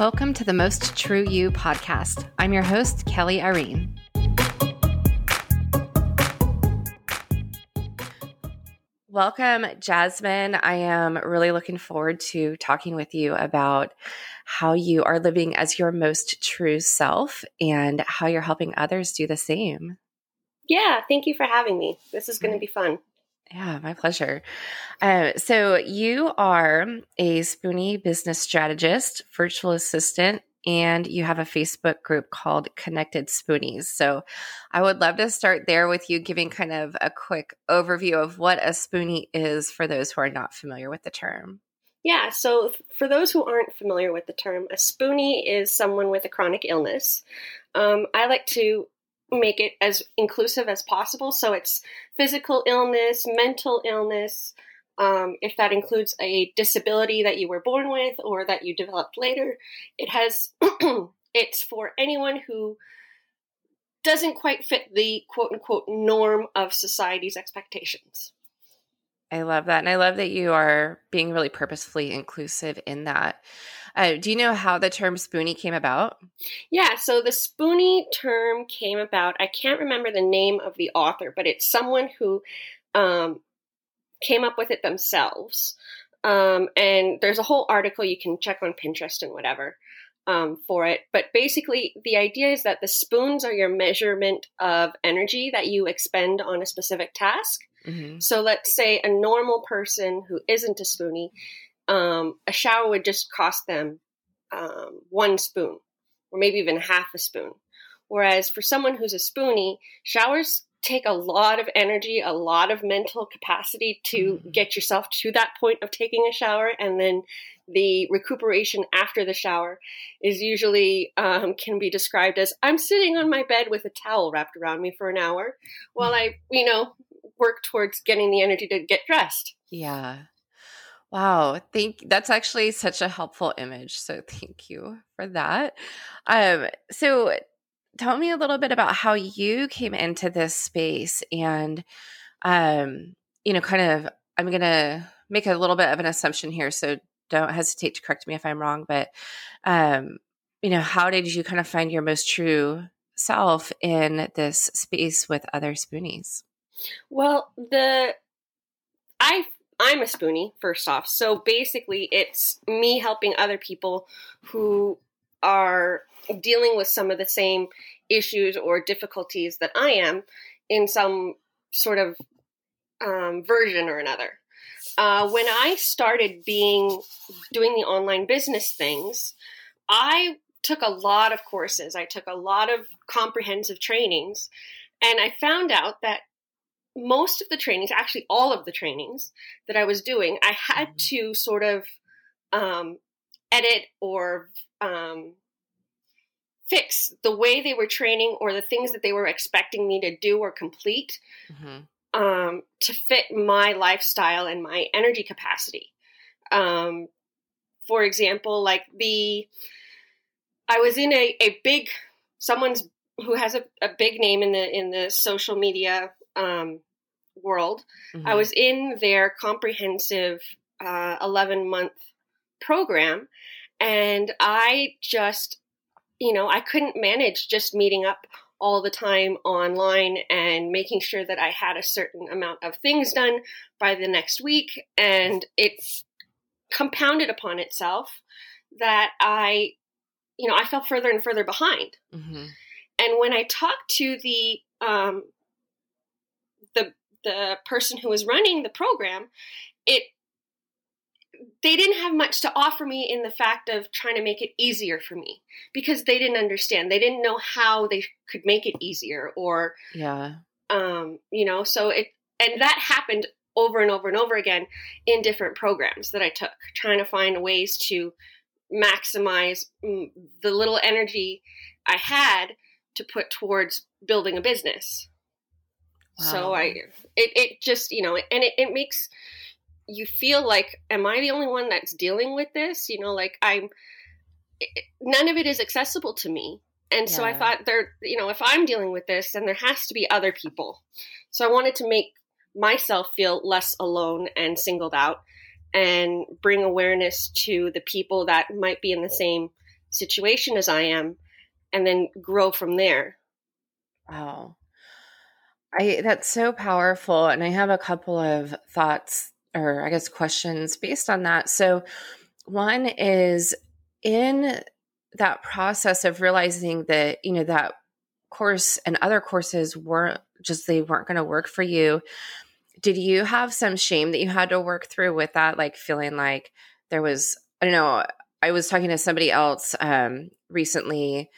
Welcome to the Most True You podcast. I'm your host, Kelly Irene. Welcome, Jasmine. I am really looking forward to talking with you about how you are living as your most true self and how you're helping others do the same. Yeah, thank you for having me. This is going to be fun. Yeah, my pleasure. Uh, so, you are a Spoonie business strategist, virtual assistant, and you have a Facebook group called Connected Spoonies. So, I would love to start there with you giving kind of a quick overview of what a spoonie is for those who are not familiar with the term. Yeah, so for those who aren't familiar with the term, a spoonie is someone with a chronic illness. Um, I like to make it as inclusive as possible. So it's physical illness, mental illness, um, if that includes a disability that you were born with or that you developed later. It has, it's for anyone who doesn't quite fit the quote unquote norm of society's expectations. I love that. And I love that you are being really purposefully inclusive in that. Uh, do you know how the term spoonie came about? Yeah, so the spoonie term came about. I can't remember the name of the author, but it's someone who um, came up with it themselves. Um, and there's a whole article you can check on Pinterest and whatever um, for it. But basically, the idea is that the spoons are your measurement of energy that you expend on a specific task. Mm-hmm. So let's say a normal person who isn't a spoonie um, a shower would just cost them um, one spoon or maybe even half a spoon. Whereas for someone who's a spoonie, showers take a lot of energy, a lot of mental capacity to mm-hmm. get yourself to that point of taking a shower. And then the recuperation after the shower is usually um, can be described as I'm sitting on my bed with a towel wrapped around me for an hour while I, you know, work towards getting the energy to get dressed. Yeah. Wow, thank that's actually such a helpful image. So thank you for that. Um, so tell me a little bit about how you came into this space and um, you know, kind of I'm gonna make a little bit of an assumption here, so don't hesitate to correct me if I'm wrong, but um, you know, how did you kind of find your most true self in this space with other spoonies? Well, the I I'm a spoonie, first off. So basically, it's me helping other people who are dealing with some of the same issues or difficulties that I am in some sort of um, version or another. Uh, when I started being doing the online business things, I took a lot of courses. I took a lot of comprehensive trainings, and I found out that most of the trainings, actually all of the trainings that I was doing, I had mm-hmm. to sort of um, edit or um, fix the way they were training or the things that they were expecting me to do or complete mm-hmm. um, to fit my lifestyle and my energy capacity. Um, for example, like the, I was in a, a big, someone's who has a, a big name in the in the social media um, world. Mm-hmm. I was in their comprehensive uh, 11 month program, and I just, you know, I couldn't manage just meeting up all the time online and making sure that I had a certain amount of things done by the next week. And it compounded upon itself that I, you know, I fell further and further behind. Mm-hmm. And when I talked to the um, the the person who was running the program, it they didn't have much to offer me in the fact of trying to make it easier for me because they didn't understand. They didn't know how they could make it easier or yeah. Um, you know, so it and that happened over and over and over again in different programs that I took, trying to find ways to maximize mm, the little energy I had to put towards building a business. Wow. So I, it, it just, you know, and it, it makes you feel like, am I the only one that's dealing with this? You know, like I'm, none of it is accessible to me. And yeah. so I thought there, you know, if I'm dealing with this, then there has to be other people. So I wanted to make myself feel less alone and singled out and bring awareness to the people that might be in the same situation as I am and then grow from there. Wow. I that's so powerful and I have a couple of thoughts or I guess questions based on that. So one is in that process of realizing that, you know, that course and other courses weren't just they weren't going to work for you. Did you have some shame that you had to work through with that like feeling like there was I don't know, I was talking to somebody else um recently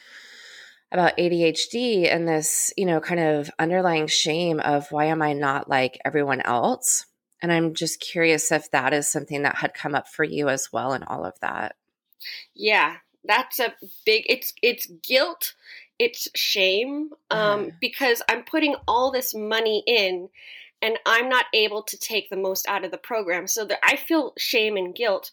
about ADHD and this, you know, kind of underlying shame of why am I not like everyone else? And I'm just curious if that is something that had come up for you as well in all of that. Yeah, that's a big it's it's guilt, it's shame um uh-huh. because I'm putting all this money in and I'm not able to take the most out of the program. So that I feel shame and guilt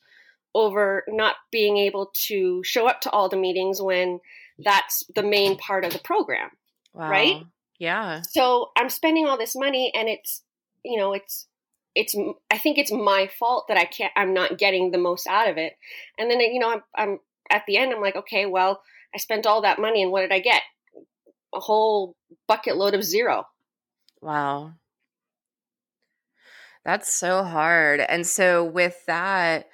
over not being able to show up to all the meetings when that's the main part of the program. Wow. Right? Yeah. So I'm spending all this money and it's, you know, it's, it's, I think it's my fault that I can't, I'm not getting the most out of it. And then, you know, I'm, I'm at the end, I'm like, okay, well, I spent all that money and what did I get? A whole bucket load of zero. Wow. That's so hard. And so with that,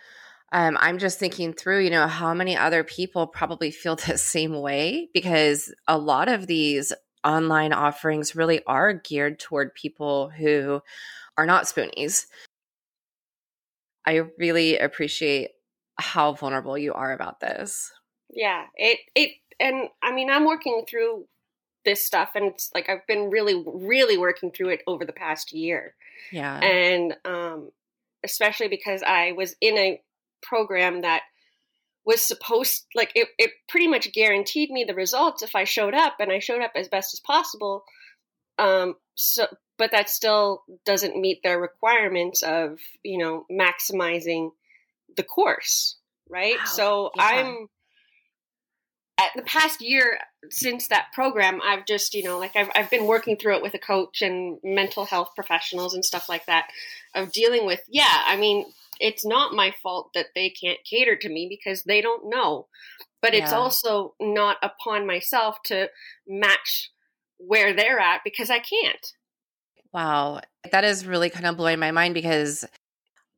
um, I'm just thinking through, you know, how many other people probably feel the same way because a lot of these online offerings really are geared toward people who are not spoonies. I really appreciate how vulnerable you are about this. Yeah, it it and I mean I'm working through this stuff and it's like I've been really really working through it over the past year. Yeah. And um especially because I was in a program that was supposed like it, it pretty much guaranteed me the results if I showed up and I showed up as best as possible. Um, so, but that still doesn't meet their requirements of you know maximizing the course, right? Wow. So yeah. I'm at the past year since that program, I've just you know like I've I've been working through it with a coach and mental health professionals and stuff like that of dealing with yeah I mean it's not my fault that they can't cater to me because they don't know. But it's also not upon myself to match where they're at because I can't. Wow. That is really kind of blowing my mind because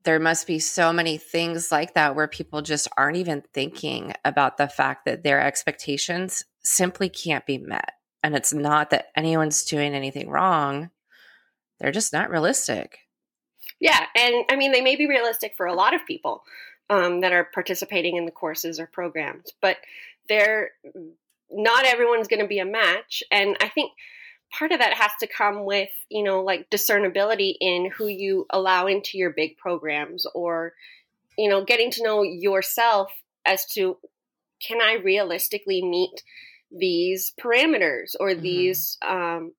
there must be so many things like that where people just aren't even thinking about the fact that their expectations simply can't be met. And it's not that anyone's doing anything wrong, they're just not realistic. Yeah, and I mean they may be realistic for a lot of people um, that are participating in the courses or programs, but they're not everyone's going to be a match, and I think part of that has to come with you know like discernibility in who you allow into your big programs or you know getting to know yourself as to can i realistically meet these parameters or mm-hmm. these um,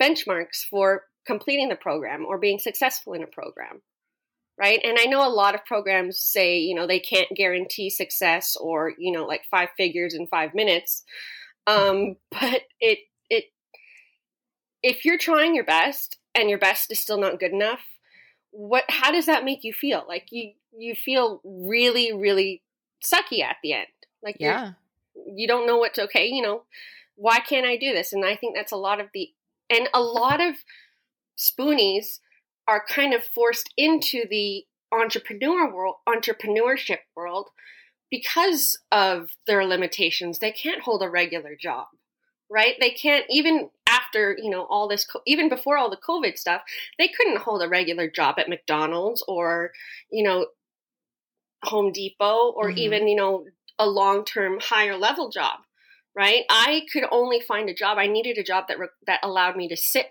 benchmarks for completing the program or being successful in a program right? And i know a lot of programs say you know they can't guarantee success or you know like five figures in five minutes. Um, but it it if you're trying your best and your best is still not good enough what how does that make you feel? Like you you feel really really sucky at the end. Like yeah. you don't know what's okay you know why can't i do this? And i think that's a lot of the and a lot of spoonies are kind of forced into the entrepreneur world, entrepreneurship world because of their limitations. They can't hold a regular job, right? They can't even after, you know, all this even before all the COVID stuff, they couldn't hold a regular job at McDonald's or, you know, Home Depot or mm-hmm. even, you know, a long-term higher level job, right? I could only find a job. I needed a job that re- that allowed me to sit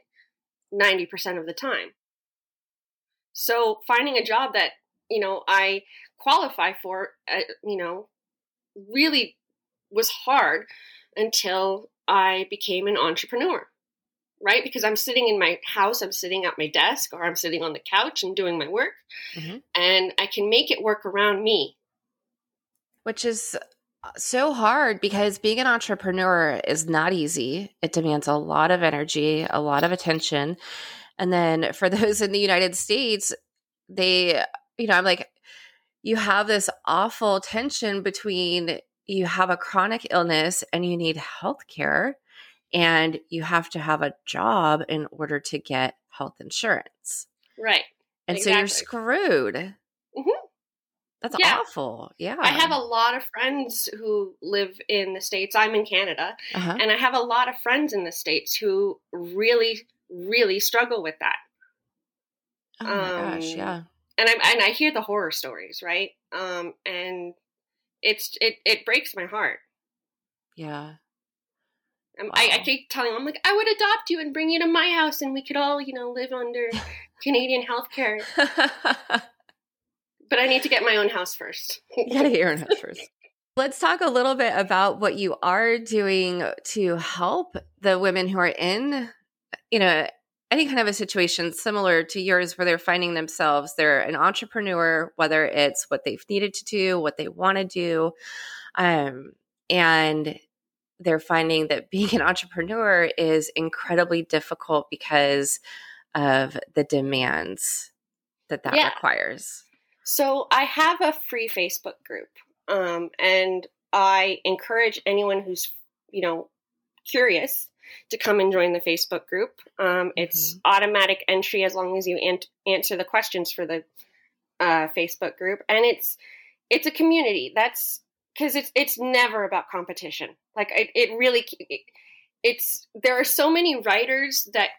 90% of the time. So finding a job that, you know, I qualify for, uh, you know, really was hard until I became an entrepreneur, right? Because I'm sitting in my house, I'm sitting at my desk, or I'm sitting on the couch and doing my work, mm-hmm. and I can make it work around me. Which is uh, so hard because being an entrepreneur is not easy. It demands a lot of energy, a lot of attention. And then for those in the United States, they, you know, I'm like, you have this awful tension between you have a chronic illness and you need health care and you have to have a job in order to get health insurance. Right. And exactly. so you're screwed. Mm-hmm. That's yeah. awful. Yeah. I have a lot of friends who live in the States. I'm in Canada. Uh-huh. And I have a lot of friends in the States who really, really struggle with that. Oh my um, gosh, yeah. And I and I hear the horror stories, right? Um, and it's it it breaks my heart. Yeah. Wow. I, I keep telling them, I'm like, I would adopt you and bring you to my house, and we could all, you know, live under Canadian health care. but I need to get my own house first. you gotta get your own house first. Let's talk a little bit about what you are doing to help the women who are in, you know, any kind of a situation similar to yours where they're finding themselves, they're an entrepreneur, whether it's what they've needed to do, what they want to do. Um, and they're finding that being an entrepreneur is incredibly difficult because of the demands that that yeah. requires. So I have a free Facebook group, um, and I encourage anyone who's you know curious to come and join the Facebook group. Um, it's mm-hmm. automatic entry as long as you an- answer the questions for the uh, Facebook group, and it's it's a community. That's because it's it's never about competition. Like it, it really it, it's there are so many writers that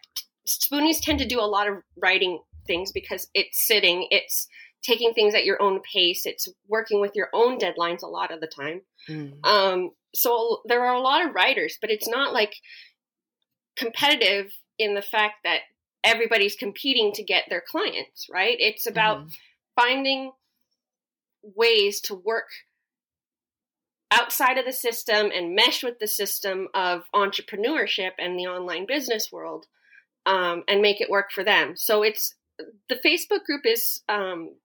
spoonies tend to do a lot of writing things because it's sitting, it's taking things at your own pace, it's working with your own deadlines a lot of the time. Mm. Um, so there are a lot of writers, but it's not like competitive in the fact that everybody's competing to get their clients, right? It's about mm. finding ways to work outside of the system and mesh with the system of entrepreneurship and the online business world um, and make it work for them. So it's the Facebook group is um,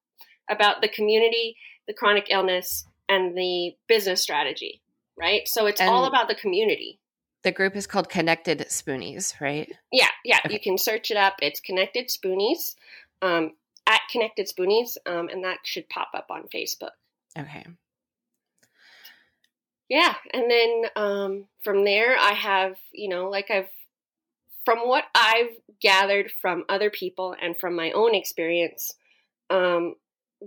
about the community, the chronic illness, and the business strategy, right? So it's and all about the community. The group is called Connected Spoonies, right? Yeah, yeah. Okay. You can search it up. It's Connected Spoonies um, at Connected Spoonies, um, and that should pop up on Facebook. Okay yeah and then um, from there i have you know like i've from what i've gathered from other people and from my own experience um,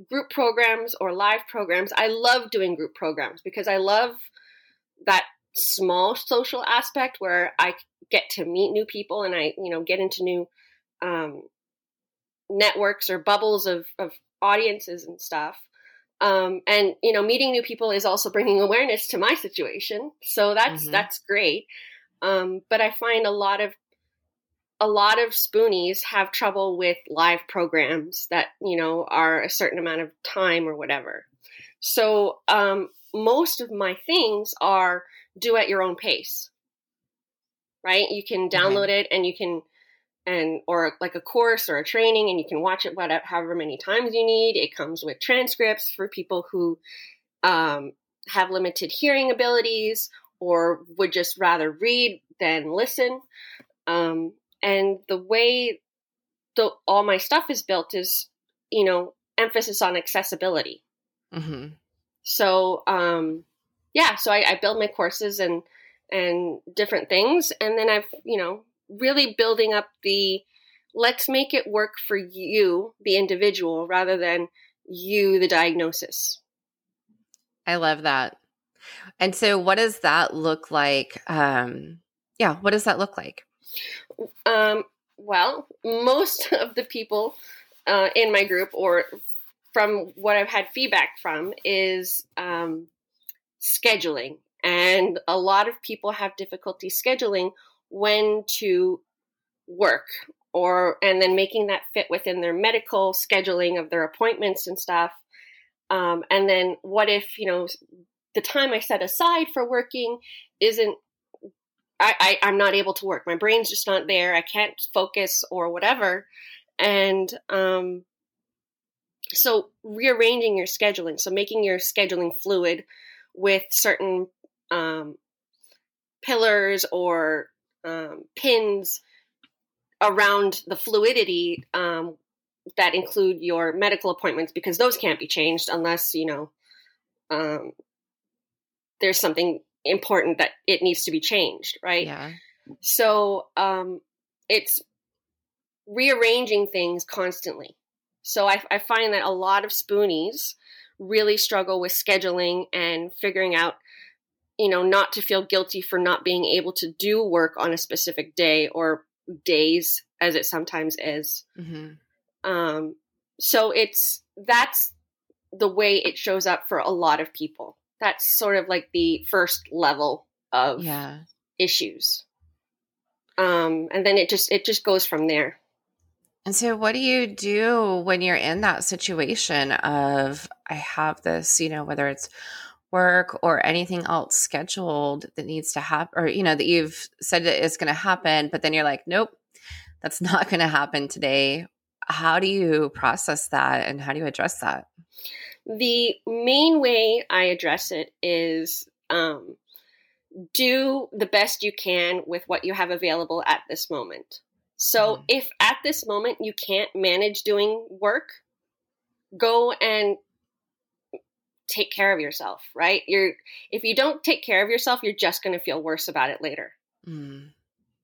group programs or live programs i love doing group programs because i love that small social aspect where i get to meet new people and i you know get into new um, networks or bubbles of, of audiences and stuff. Um, and you know meeting new people is also bringing awareness to my situation. So that's mm-hmm. that's great. Um, but i find a lot of a lot of spoonies have trouble with live programs that you know are a certain amount of time or whatever. So um, most of my things are do at your own pace right you can download okay. it and you can and or like a course or a training and you can watch it whatever however many times you need it comes with transcripts for people who um, have limited hearing abilities or would just rather read than listen um, and the way the all my stuff is built is you know emphasis on accessibility mm-hmm. so um, yeah so I, I build my courses and and different things and then i've you know really building up the let's make it work for you, the individual, rather than you, the diagnosis. I love that. And so, what does that look like? Um, yeah, what does that look like? Um, well, most of the people uh, in my group, or from what I've had feedback from, is um, scheduling. And a lot of people have difficulty scheduling when to work or and then making that fit within their medical scheduling of their appointments and stuff. Um, and then what if you know the time i set aside for working isn't I, I am not able to work. My brain's just not there. I can't focus or whatever. And um so rearranging your scheduling so making your scheduling fluid with certain um pillars or um, pins around the fluidity um, that include your medical appointments because those can't be changed unless you know um, there's something important that it needs to be changed, right? Yeah. So um, it's rearranging things constantly. So I, I find that a lot of spoonies really struggle with scheduling and figuring out, you know, not to feel guilty for not being able to do work on a specific day or days, as it sometimes is. Mm-hmm. Um, so it's that's the way it shows up for a lot of people. That's sort of like the first level of Yeah. issues. Um, and then it just it just goes from there. And so, what do you do when you're in that situation of, I have this, you know, whether it's work or anything else scheduled that needs to happen, or, you know, that you've said that it's going to happen, but then you're like, nope, that's not going to happen today. How do you process that and how do you address that? The main way I address it is um, do the best you can with what you have available at this moment. So Mhm. if at this moment you can't manage doing work, go and take care of yourself, right? You're if you don't take care of yourself, you're just going to feel worse about it later, Mm,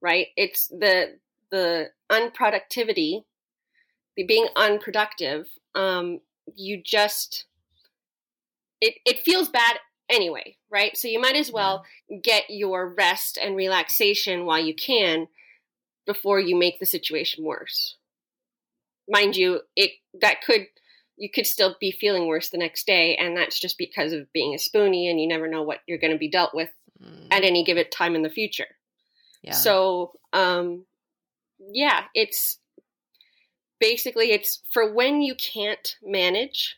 right? It's the the unproductivity, the being unproductive, um you just it it feels bad anyway, right? So you might as well get your rest and relaxation while you can before you make the situation worse. Mind you, it that could you could still be feeling worse the next day and that's just because of being a spoonie and you never know what you're going to be dealt with mm, at any given time in the future. yeah. So, um, yeah, it's basically it's for when you can't manage,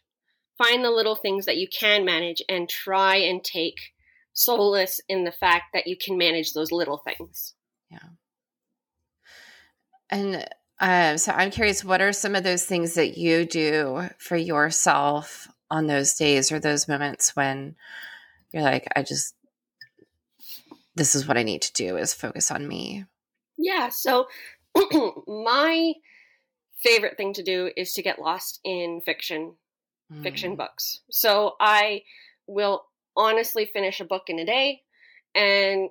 find the little things that you can manage and try and take solace in the fact that you can manage those little things. And um, so I'm curious, what are some of those things that you do for yourself on those days or those moments when you're like, I just, this is what I need to do is focus on me? Yeah, so my favorite thing to do is to get lost in fiction fiction Mm. books. So I will honestly finish a book in a day and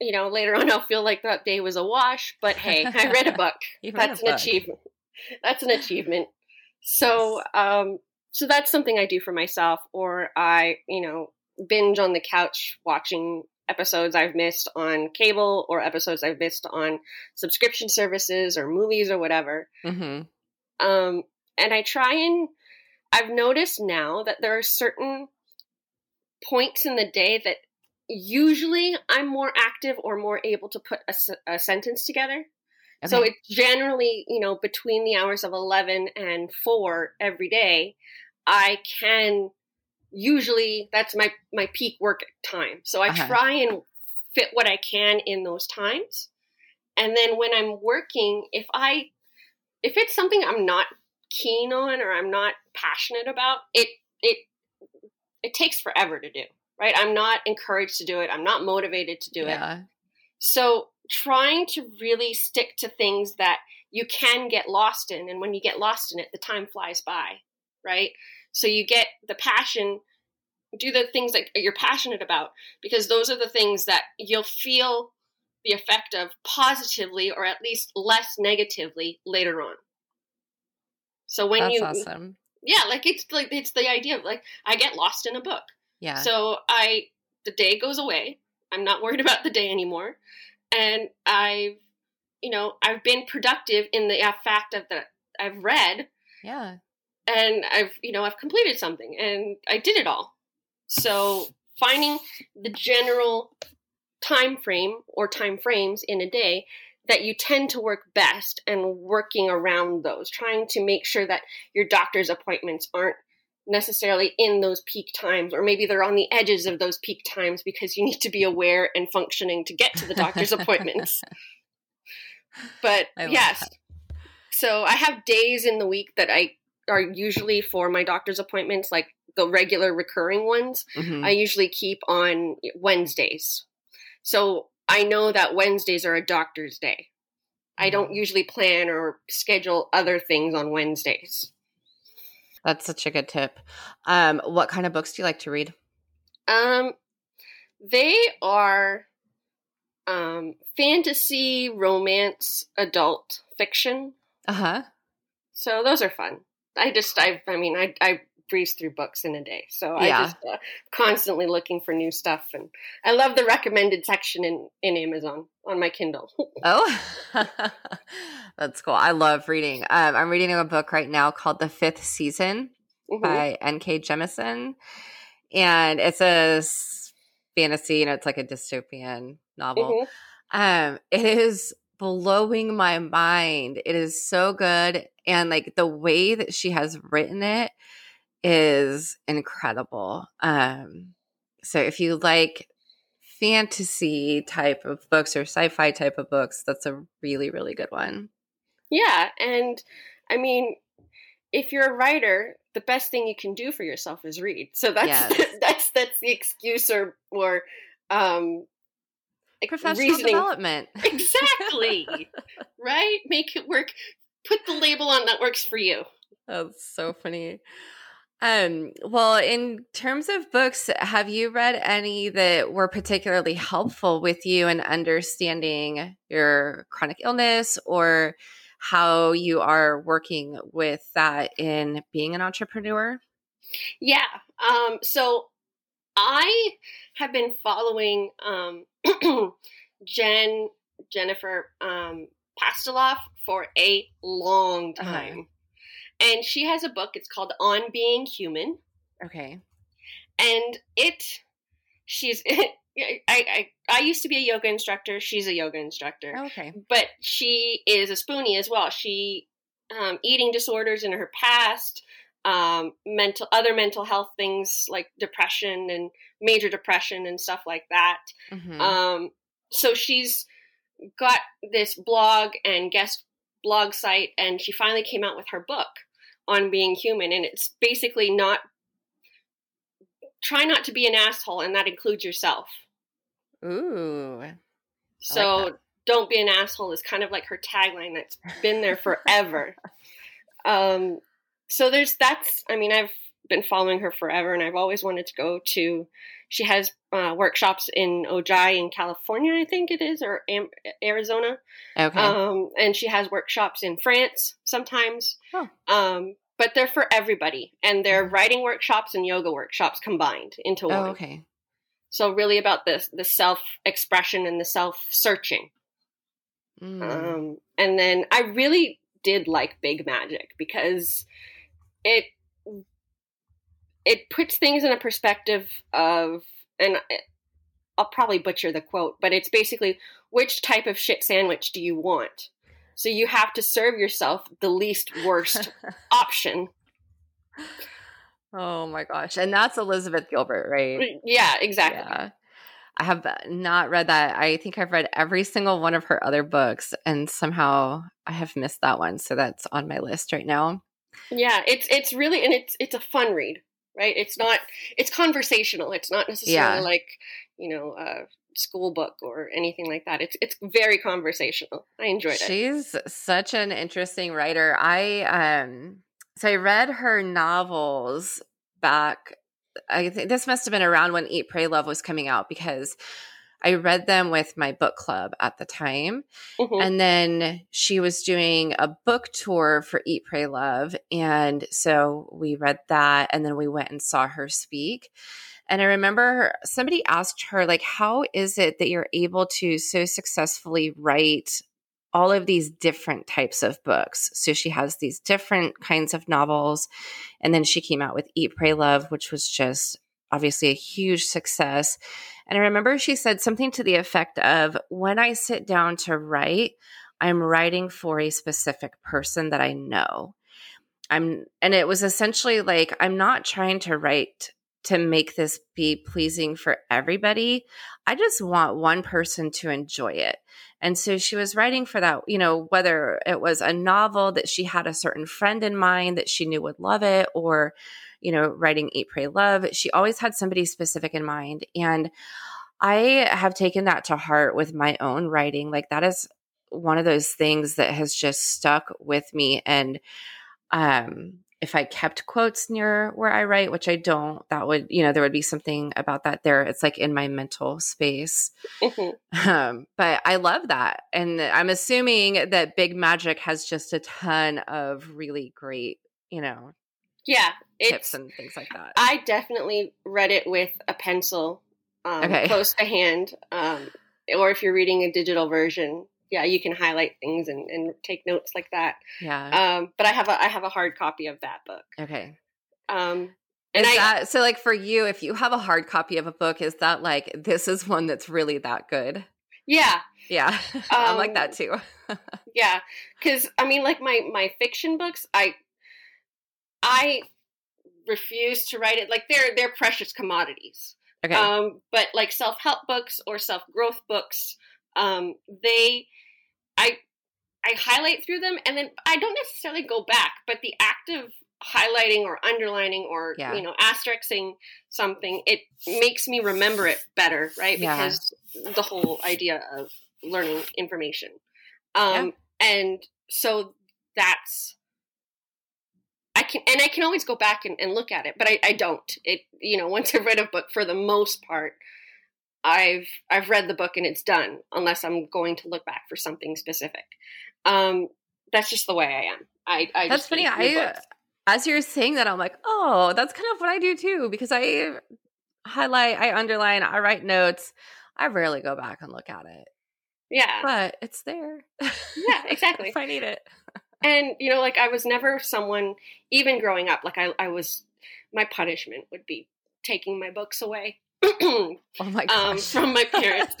you know, later on I'll feel like that day was a wash, but hey, I read a book. Read a that's an book. achievement. That's an achievement. So um so that's something I do for myself or I, you know, binge on the couch watching episodes I've missed on cable or episodes I've missed on subscription services or movies or whatever. Mhm. Um, and I try and I've noticed now that there are certain points in the day that usually I'm more active or more able to put a, a sentence together. So Okay. it's generally, you know, between the hours of 11 and 4 every day, I can usually that's my my peak work time. So I Uh-huh. try and fit what I can in those times. And then when I'm working, if I if it's something I'm not keen on or I'm not passionate about, it it it takes forever to do. Right? I'm not encouraged to do it. I'm not motivated to do it. yeah. So trying to really stick to things that you can get lost in, and when you get lost in it, the time flies by, right? So you get the passion, do the things that you're passionate about, because those are the things that you'll feel the effect of positively or at least less negatively later on. So when That's you, awesome. yeah, like it's like it's the idea of like I get lost in a book. Yeah. So I the day goes away. I'm not worried about the day anymore. And I've you know, I've been productive in the fact of that I've read yeah. and I've you know, I've completed something and I did it all. So finding the general time frame or time frames in a day that you tend to work best and working around those, trying to make sure that your doctor's appointments aren't necessarily in those peak times, or maybe they're on the edges of those peak times because you need to be aware and functioning to get to the doctor's appointments. But yes, that. so I have days in the week that I are usually for my doctor's appointments, like the regular recurring ones. Mhm. I usually keep on Wednesdays. So I know that Wednesdays are a doctor's day. I don't Mhm. usually plan or schedule other things on Wednesdays. That's such a good tip. Um, what kind of books do you like to read? Um, They are um, fantasy, romance, adult fiction. Uh huh. So those are fun. I just, I, I mean, I, I breeze through books in a day. So I Yeah. just uh, constantly looking for new stuff, and I love the recommended section in in Amazon on my Kindle. Oh, that's cool. I love reading. Um, I'm reading a book right now called The Fifth Season Mhm. by N.K. Jemisin. And it's a fantasy, you know, it's like a dystopian novel. Mhm. Um, it is blowing my mind. It is so good. And like the way that she has written it is incredible. Um, so if you like fantasy type of books or sci-fi type of books, that's a really, really good one. Yeah, and I mean, if you're a writer, the best thing you can do for yourself is read. So that's Yes. that's that's the excuse or or um Professional reasoning. development. Exactly. right? Make it work. Put the label on that works for you. That's so funny. Um, well, in terms of books, have you read any that were particularly helpful with you in understanding your chronic illness or how you are working with that in being an entrepreneur? Yeah. Um, so I have been following um, Jen Jennifer um, Pastiloff for a long Uh-huh. And she has a book. It's called On Being Human, Okay. and it she's. I, I I used to be a yoga instructor. She's a yoga instructor. Okay. but she is a spoonie as well. She um, eating disorders in her past, um, mental other mental health things like depression and major depression and stuff like that. Mhm. Um, so she's got this blog and guest blog site, and she finally came out with her book on being human, and it's basically not try not to be an asshole, and that includes yourself. Ooh. So that. don't be an asshole is kind of like her tagline that's been there forever. um, so there's that's I mean I've been following her forever and I've always wanted to go to. She has uh, workshops in Ojai in California, I think it is, or Am- Arizona. Okay. Um, and she has workshops in France sometimes. Oh. Um, but they're for everybody, and they're writing workshops and yoga workshops combined into one. oh, okay. So really about the the self expression and the self searching. Mm. Um, and then I really did like Big Magic because it it puts things in a perspective of and I'll probably butcher the quote, but it's basically which type of shit sandwich do you want? So you have to serve yourself the least worst option. oh my gosh. And that's Elizabeth Gilbert, right? Mm, yeah, exactly. Yeah. I have not read that. I think I've read every single one of her other books, and somehow I have missed that one. So that's on my list right now. Yeah, it's it's really and it's it's a fun read, right? It's not it's conversational. It's not necessarily Yeah. like you know a school book or anything like that. It's it's very conversational. I enjoyed it. She's such an interesting writer. I um so I read her novels back I think this must have been around when Eat Pray Love was coming out because I read them with my book club at the time. Mhm. And then she was doing a book tour for Eat, Pray, Love. And so we read that and then we went and saw her speak. And I remember somebody asked her, like, how is it that you're able to so successfully write all of these different types of books? So she has these different kinds of novels. And then she came out with Eat, Pray, Love, which was just obviously a huge success. And I remember she said something to the effect of when I sit down to write, I'm writing for a specific person that I know. I'm and it was essentially like I'm not trying to write to make this be pleasing for everybody. I just want one person to enjoy it. And so she was writing for that, you know, whether it was a novel that she had a certain friend in mind that she knew would love it or you know, writing Eat, Pray, Love. She always had somebody specific in mind. And I have taken that to heart with my own writing. Like that is one of those things that has just stuck with me. And um, if I kept quotes near where I write, which I don't, that would, you know, there would be something about that there. It's like in my mental space. Mm-hmm. Um, but I love that. And I'm assuming that Big Magic has just a ton of really great, you know, yeah, tips and things like that. I definitely read it with a pencil um, okay. close to hand. Um, or if you're reading a digital version, yeah, you can highlight things and, and take notes like that. Yeah. Um, but I have a I have a hard copy of that book. Okay. Um, and is I, that so like for you, if you have a hard copy of a book, is that like this is one that's really that good? Yeah. Yeah. I'm like that too. yeah. Cause I mean like my my fiction books, I I refuse to write it like they're they're precious commodities. Okay. Um, but like self help books or self growth books, um, they I I highlight through them and then I don't necessarily go back, but the act of highlighting or underlining or yeah. you know asterixing something, it makes me remember it better, right? Yeah. Because the whole idea of learning information. Um, yeah. and so that's can and I can always go back and, and look at it, but I, I don't. It you know, once I've read a book for the most part, I've I've read the book and it's done unless I'm going to look back for something specific. Um, that's just the way I am. I, I that's funny. I as you're saying that, I'm like, oh, that's kind of what I do too because I highlight, I underline, I write notes. I rarely go back and look at it. Yeah, but it's there. Yeah, exactly. if I need it. And you know, like I was never someone, even growing up, like I, I was. My punishment would be taking my books away oh my um, from my parents.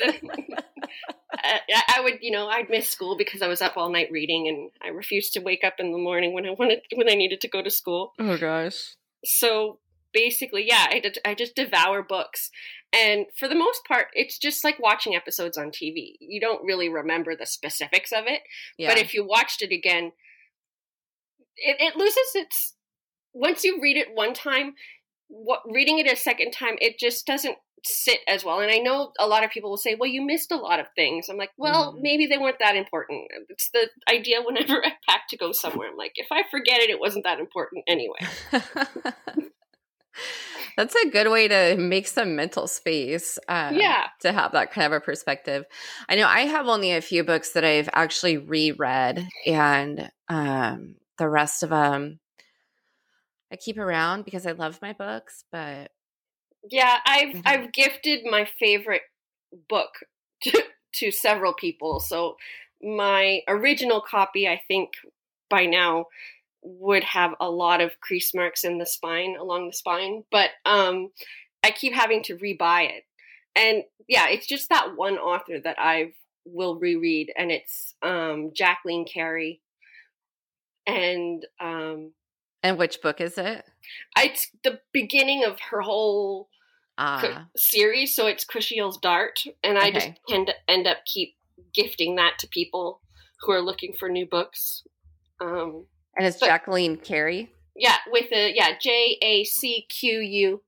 I would, you know, I'd miss school because I was up all night reading, and I refused to wake up in the morning when I wanted when I needed to go to school. Oh gosh! So basically, yeah, I, did, I just devour books, and for the most part, it's just like watching episodes on TV. You don't really remember the specifics of it, yeah. but if you watched it again, it, it loses its. Once you read it one time, what reading it a second time, it just doesn't sit as well. And I know a lot of people will say, well, you missed a lot of things. I'm like, well, mm. maybe they weren't that important. It's the idea whenever I pack to go somewhere. I'm like, if I forget it, it wasn't that important anyway. That's a good way to make some mental space. Um, yeah. To have that kind of a perspective. I know I have only a few books that I've actually reread, and um, the rest of them I keep around because I love my books, but yeah, I've mm-hmm. I've gifted my favorite book to, to several people. So my original copy, I think by now would have a lot of crease marks in the spine along the spine, but um I keep having to rebuy it. And yeah, it's just that one author that I will reread and it's um Jacqueline Carey and um and which book is it? It's the beginning of her whole ah. series, so it's Kushiel's Dart, and I okay. just tend to end up keep gifting that to people who are looking for new books. Um, and it's but, Jacqueline Carey. Yeah, with the yeah J A C Q U.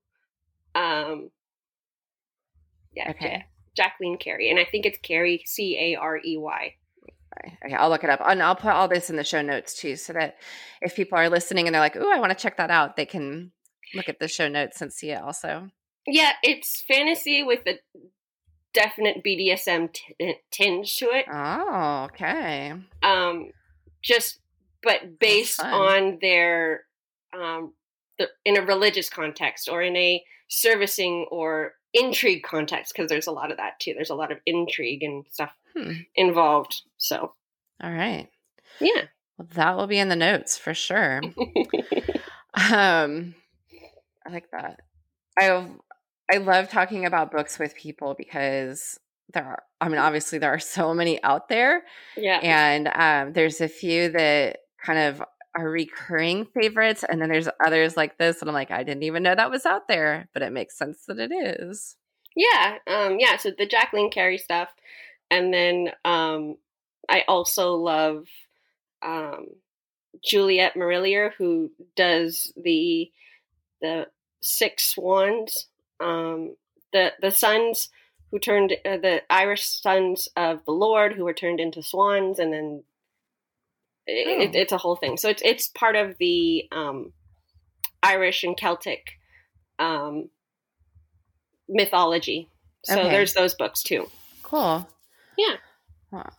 Um, yeah, okay. Jacqueline Carey, and I think it's Carey C A R E Y. Okay, I'll look it up. And I'll put all this in the show notes too, so that if people are listening and they're like, "Ooh, I want to check that out," they can look at the show notes and see it also. Yeah, it's fantasy with a definite BDSM t- tinge to it. Oh, okay. Um, just but based on their um, the, in a religious context or in a servicing or intrigue context, because there's a lot of that too. There's a lot of intrigue and stuff hmm. involved. So, all right. Yeah. Well, that will be in the notes for sure. um, I like that. I I love talking about books with people because there are. I mean, obviously there are so many out there. Yeah. And um, there's a few that kind of are recurring favorites, and then there's others like this, and I'm like, I didn't even know that was out there, but it makes sense that it is. Yeah. Um. Yeah. So the Jacqueline Carey stuff and then um, I also love um, Juliet Marillier, who does the the Six Swans, um, the the sons who turned uh, the Irish sons of the Lord, who were turned into swans, and then it, oh. it, it's a whole thing. So it's it's part of the um, Irish and Celtic um, mythology. So Okay. there's those books too. Cool. Yeah. Wow.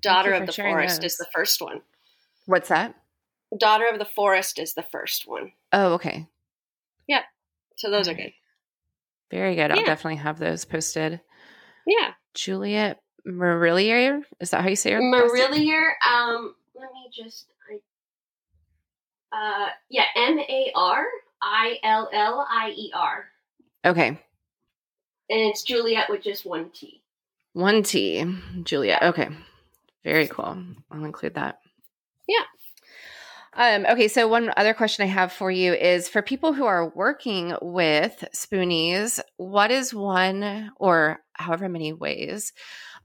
Daughter of the Forest those. is the first one. What's that? Daughter of the Forest is the first one. Oh, okay. Yeah. So those are good. Very good. I'll definitely have those posted. Yeah. Juliet Marillier. Is that how you say it? Marillier, um, let me just, I, uh, yeah, M A R I L L I E R. Okay. And it's Juliet with just one T. One T. Juliet. Okay. Very cool. I'll include that. Yeah. Um, okay, so one other question I have for you is for people who are working with spoonies, what is one or however many ways?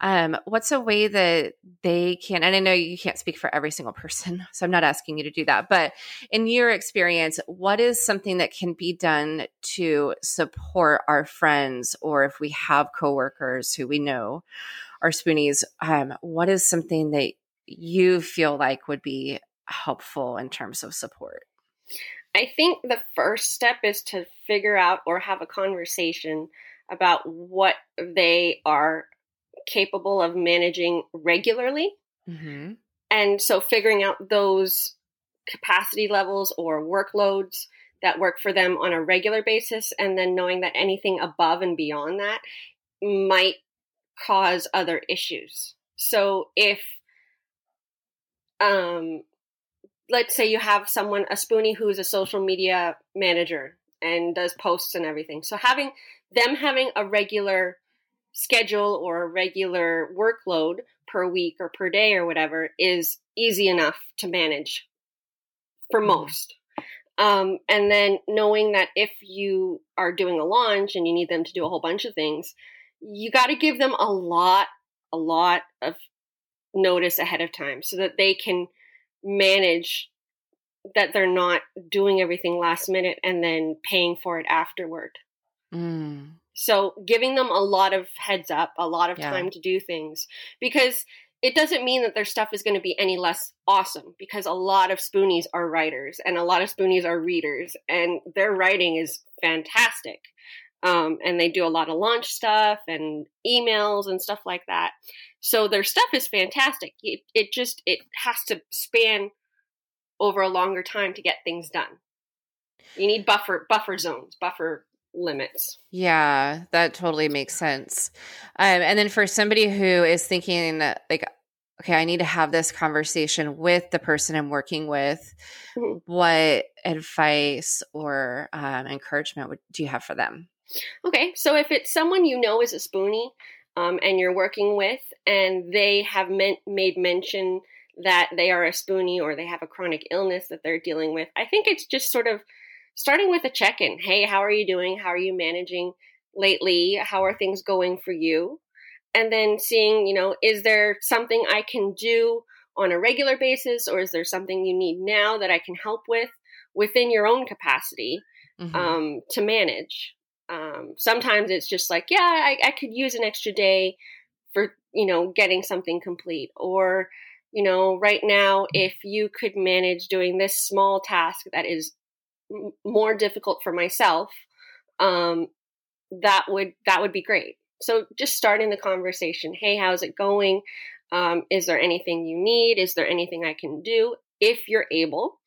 Um, what's a way that they can, and I know you can't speak for every single person, so I'm not asking you to do that, but in your experience, what is something that can be done to support our friends or if we have coworkers who we know are spoonies, um, what is something that you feel like would be helpful in terms of support? I think the first step is to figure out or have a conversation about what they are capable of managing regularly. Mm-hmm. And so figuring out those capacity levels or workloads that work for them on a regular basis, and then knowing that anything above and beyond that might cause other issues. So if, um, let's say you have someone, a spoonie who's a social media manager and does posts and everything. So having them having a regular schedule or a regular workload per week or per day or whatever is easy enough to manage for Mhm. most. Um, and then knowing that if you are doing a launch and you need them to do a whole bunch of things, you got to give them a lot, a lot of notice ahead of time so that they can manage that they're not doing everything last minute and then paying for it afterward. Mm. So giving them a lot of heads up, a lot of Yeah. time to do things because it doesn't mean that their stuff is going to be any less awesome because a lot of spoonies are writers and a lot of spoonies are readers and their writing is fantastic. Um, and they do a lot of launch stuff and emails and stuff like that. So their stuff is fantastic. It, it just it has to span over a longer time to get things done. You need buffer buffer zones, buffer limits. Yeah, that totally makes sense. Um, and then for somebody who is thinking, like, okay, I need to have this conversation with the person I'm working with, Mhm. what advice or um, encouragement would, do you have for them? Okay, so if it's someone you know is a spoonie um, and you're working with, and they have men- made mention that they are a spoonie or they have a chronic illness that they're dealing with, I think it's just sort of starting with a check in. Hey, how are you doing? How are you managing lately? How are things going for you? And then seeing, you know, is there something I can do on a regular basis, or is there something you need now that I can help with within your own capacity? Mhm. um, to manage. Um, sometimes it's just like, yeah, I, I could use an extra day for, you know, getting something complete. Or, you know, right now, if you could manage doing this small task that is m- more difficult for myself, um, that would that would be great. So just starting the conversation. Hey, how's it going? Um, is there anything you need? Is there anything I can do? If you're able,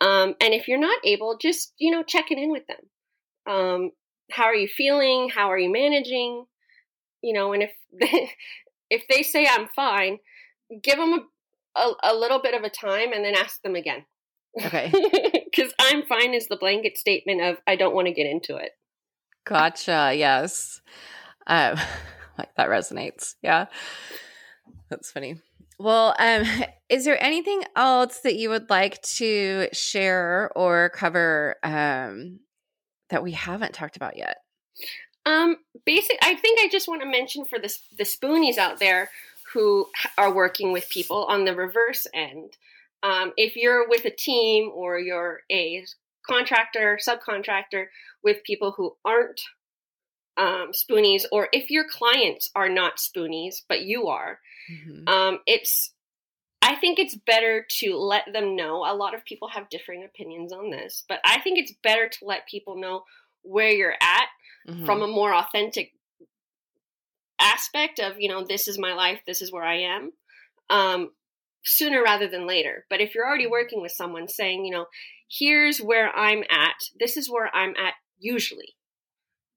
um, and if you're not able, just you know checking in with them. Um, how are you feeling? How are you managing? You know, and if they, if they say I'm fine, give them a, a, a little bit of a time and then ask them again. Okay. Because I'm fine is the blanket statement of I don't want to get into it. Gotcha. Yes. Um, like that resonates. Yeah. That's funny. Well, um, is there anything else that you would like to share or cover um, that we haven't talked about yet? Um, basic. I think I just want to mention for the the spoonies out there who are working with people on the reverse end. Um, if you're with a team or you're a contractor, subcontractor with people who aren't um, spoonies, or if your clients are not spoonies but you are, Mhm. um, it's I think it's better to let them know. A lot of people have differing opinions on this, but I think it's better to let people know where you're at mm-hmm. from a more authentic aspect of, you know, this is my life, this is where I am, um, sooner rather than later. But if you're already working with someone saying, you know, here's where I'm at, this is where I'm at usually.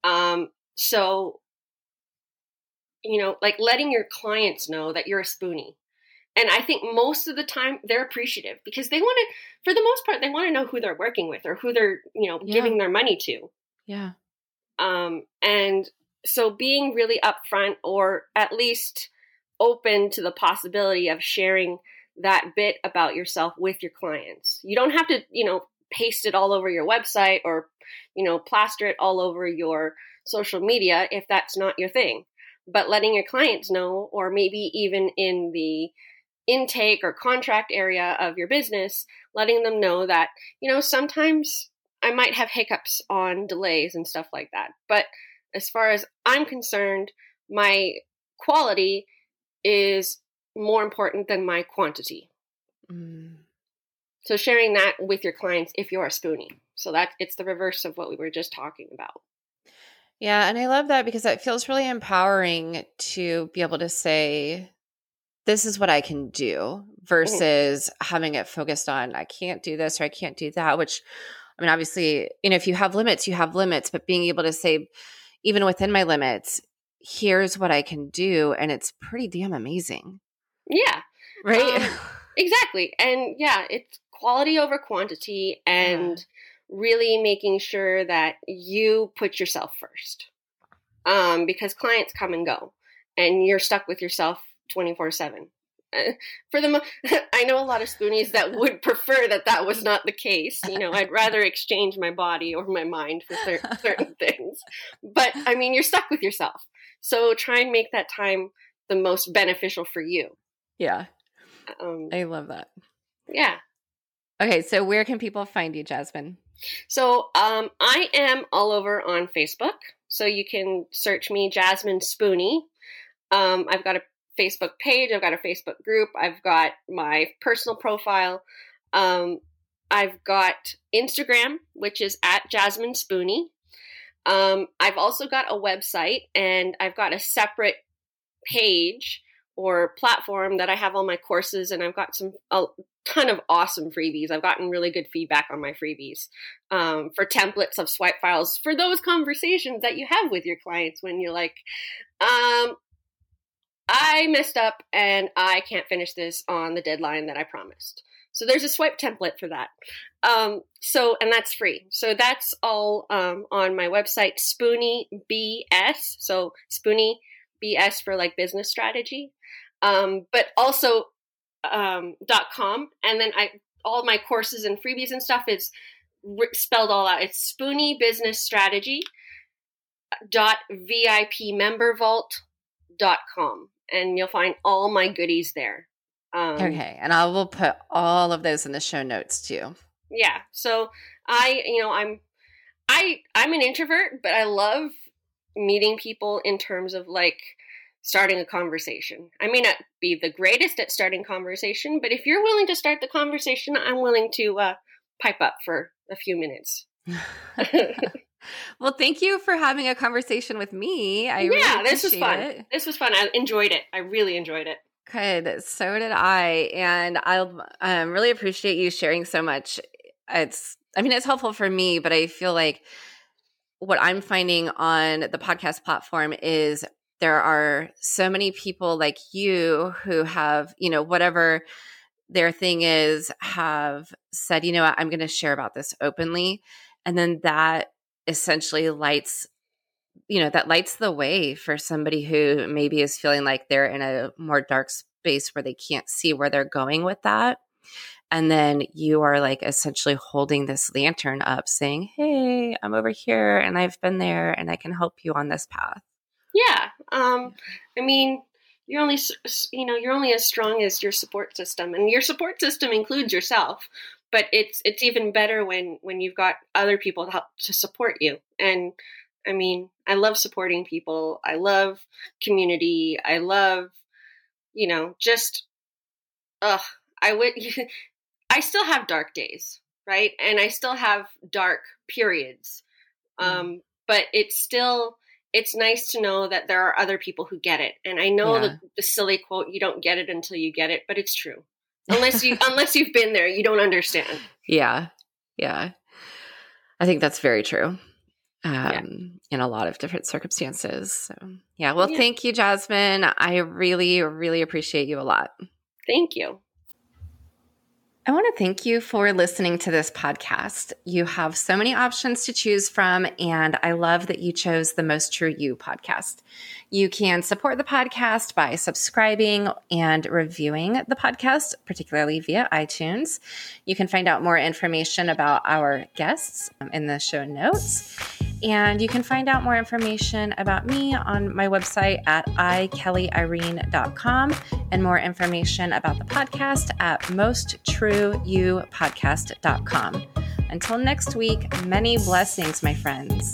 Um, so, you know, like letting your clients know that you're a spoonie and I think most of the time they're appreciative because they want to, for the most part, they want to know who they're working with or who they're, you know, yeah. giving their money to. Yeah. Um, and so being really upfront or at least open to the possibility of sharing that bit about yourself with your clients. You don't have to, you know, paste it all over your website or, you know, plaster it all over your social media if that's not your thing. But letting your clients know, or maybe even in the intake or contract area of your business, letting them know that, you know, sometimes I might have hiccups on delays and stuff like that. But as far as I'm concerned, my quality is more important than my quantity. Mm. So sharing that with your clients if you're a spoonie. So that it's the reverse of what we were just talking about. Yeah, and I love that because it feels really empowering to be able to say this is what I can do mm-hmm. versus mm-hmm. having it focused on I can't do this or I can't do that, which I mean, obviously, you know, if you have limits, you have limits, but being able to say, even within my limits, here's what I can do. And it's pretty damn amazing. Yeah. Right. Um, exactly. And yeah, it's quality over quantity and yeah. really making sure that you put yourself first. Um, because clients come and go and you're stuck with yourself 24 7 uh, for the mo- I know a lot of spoonies that would prefer that that was not the case. You know, I'd rather exchange my body or my mind for cer- certain things. But I mean, you're stuck with yourself. So try and make that time the most beneficial for you. Yeah. Um, I love that. Yeah. Okay, so where can people find you, Jasmine? So um, I am all over on Facebook. So you can search me, Jasmine Spoonie. Um, I've got a Facebook page. I've got a Facebook group. I've got my personal profile. Um, I've got Instagram, which is at Jasmine Spoonie. Um, I've also got a website and I've got a separate page or platform that I have all my courses and I've got some a ton of awesome freebies. I've gotten really good feedback on my freebies um, for templates of swipe files for those conversations that you have with your clients when you're like, um, I messed up and I can't finish this on the deadline that I promised. So there's a swipe template for that. Um, so, and that's free. So that's all um, on my website, Spoonie BS. So Spoonie BS for like business strategy. Um, but also um, .com. And then I, all my courses and freebies and stuff is spelled all out. It's Spoonie Business Strategy dot VIP Member Vault dot com and you'll find all my goodies there. Um, okay, and I will put all of those in the show notes too. Yeah. So I, you know, I'm I I'm an introvert, but I love meeting people in terms of like starting a conversation. I may not be the greatest at starting conversation, but if you're willing to start the conversation, I'm willing to uh, pipe up for a few minutes. well, thank you for having a conversation with me. I yeah, really this was fun. It. This was fun. I enjoyed it. I really enjoyed it. Good. So did I, and I um, really appreciate you sharing so much. It's, I mean, it's helpful for me, but I feel like what I'm finding on the podcast platform is there are so many people like you who have, you know, whatever their thing is, have said, you know what, I'm going to share about this openly. And then that essentially lights you know that lights the way for somebody who maybe is feeling like they're in a more dark space where they can't see where they're going with that. And then you are like essentially holding this lantern up saying hey i'm over here and i've been there and i can help you on this path. Yeah um i mean you're only you know you're only as strong as your support system and your support system includes yourself but it's it's even better when when you've got other people to help to support you and i mean i love supporting people i love community i love you know just ugh, I would. I still have dark days, right? And I still have dark periods. Mm-hmm. Um, but it's still it's nice to know that there are other people who get it. And I know yeah. the, the silly quote, "You don't get it until you get it," but it's true. Unless you unless you've been there, you don't understand. Yeah, yeah. I think that's very true. Um, yeah. in a lot of different circumstances. So, yeah. Well, yeah. thank you, Jasmine. I really, really appreciate you a lot. Thank you. I want to thank you for listening to this podcast. You have so many options to choose from, and I love that you chose the Most True You podcast. You can support the podcast by subscribing and reviewing the podcast, particularly via iTunes. You can find out more information about our guests um, in the show notes. And you can find out more information about me on my website at ikellyirene.com and more information about the podcast at mosttrueyoupodcast.com. Until next week, many blessings, my friends.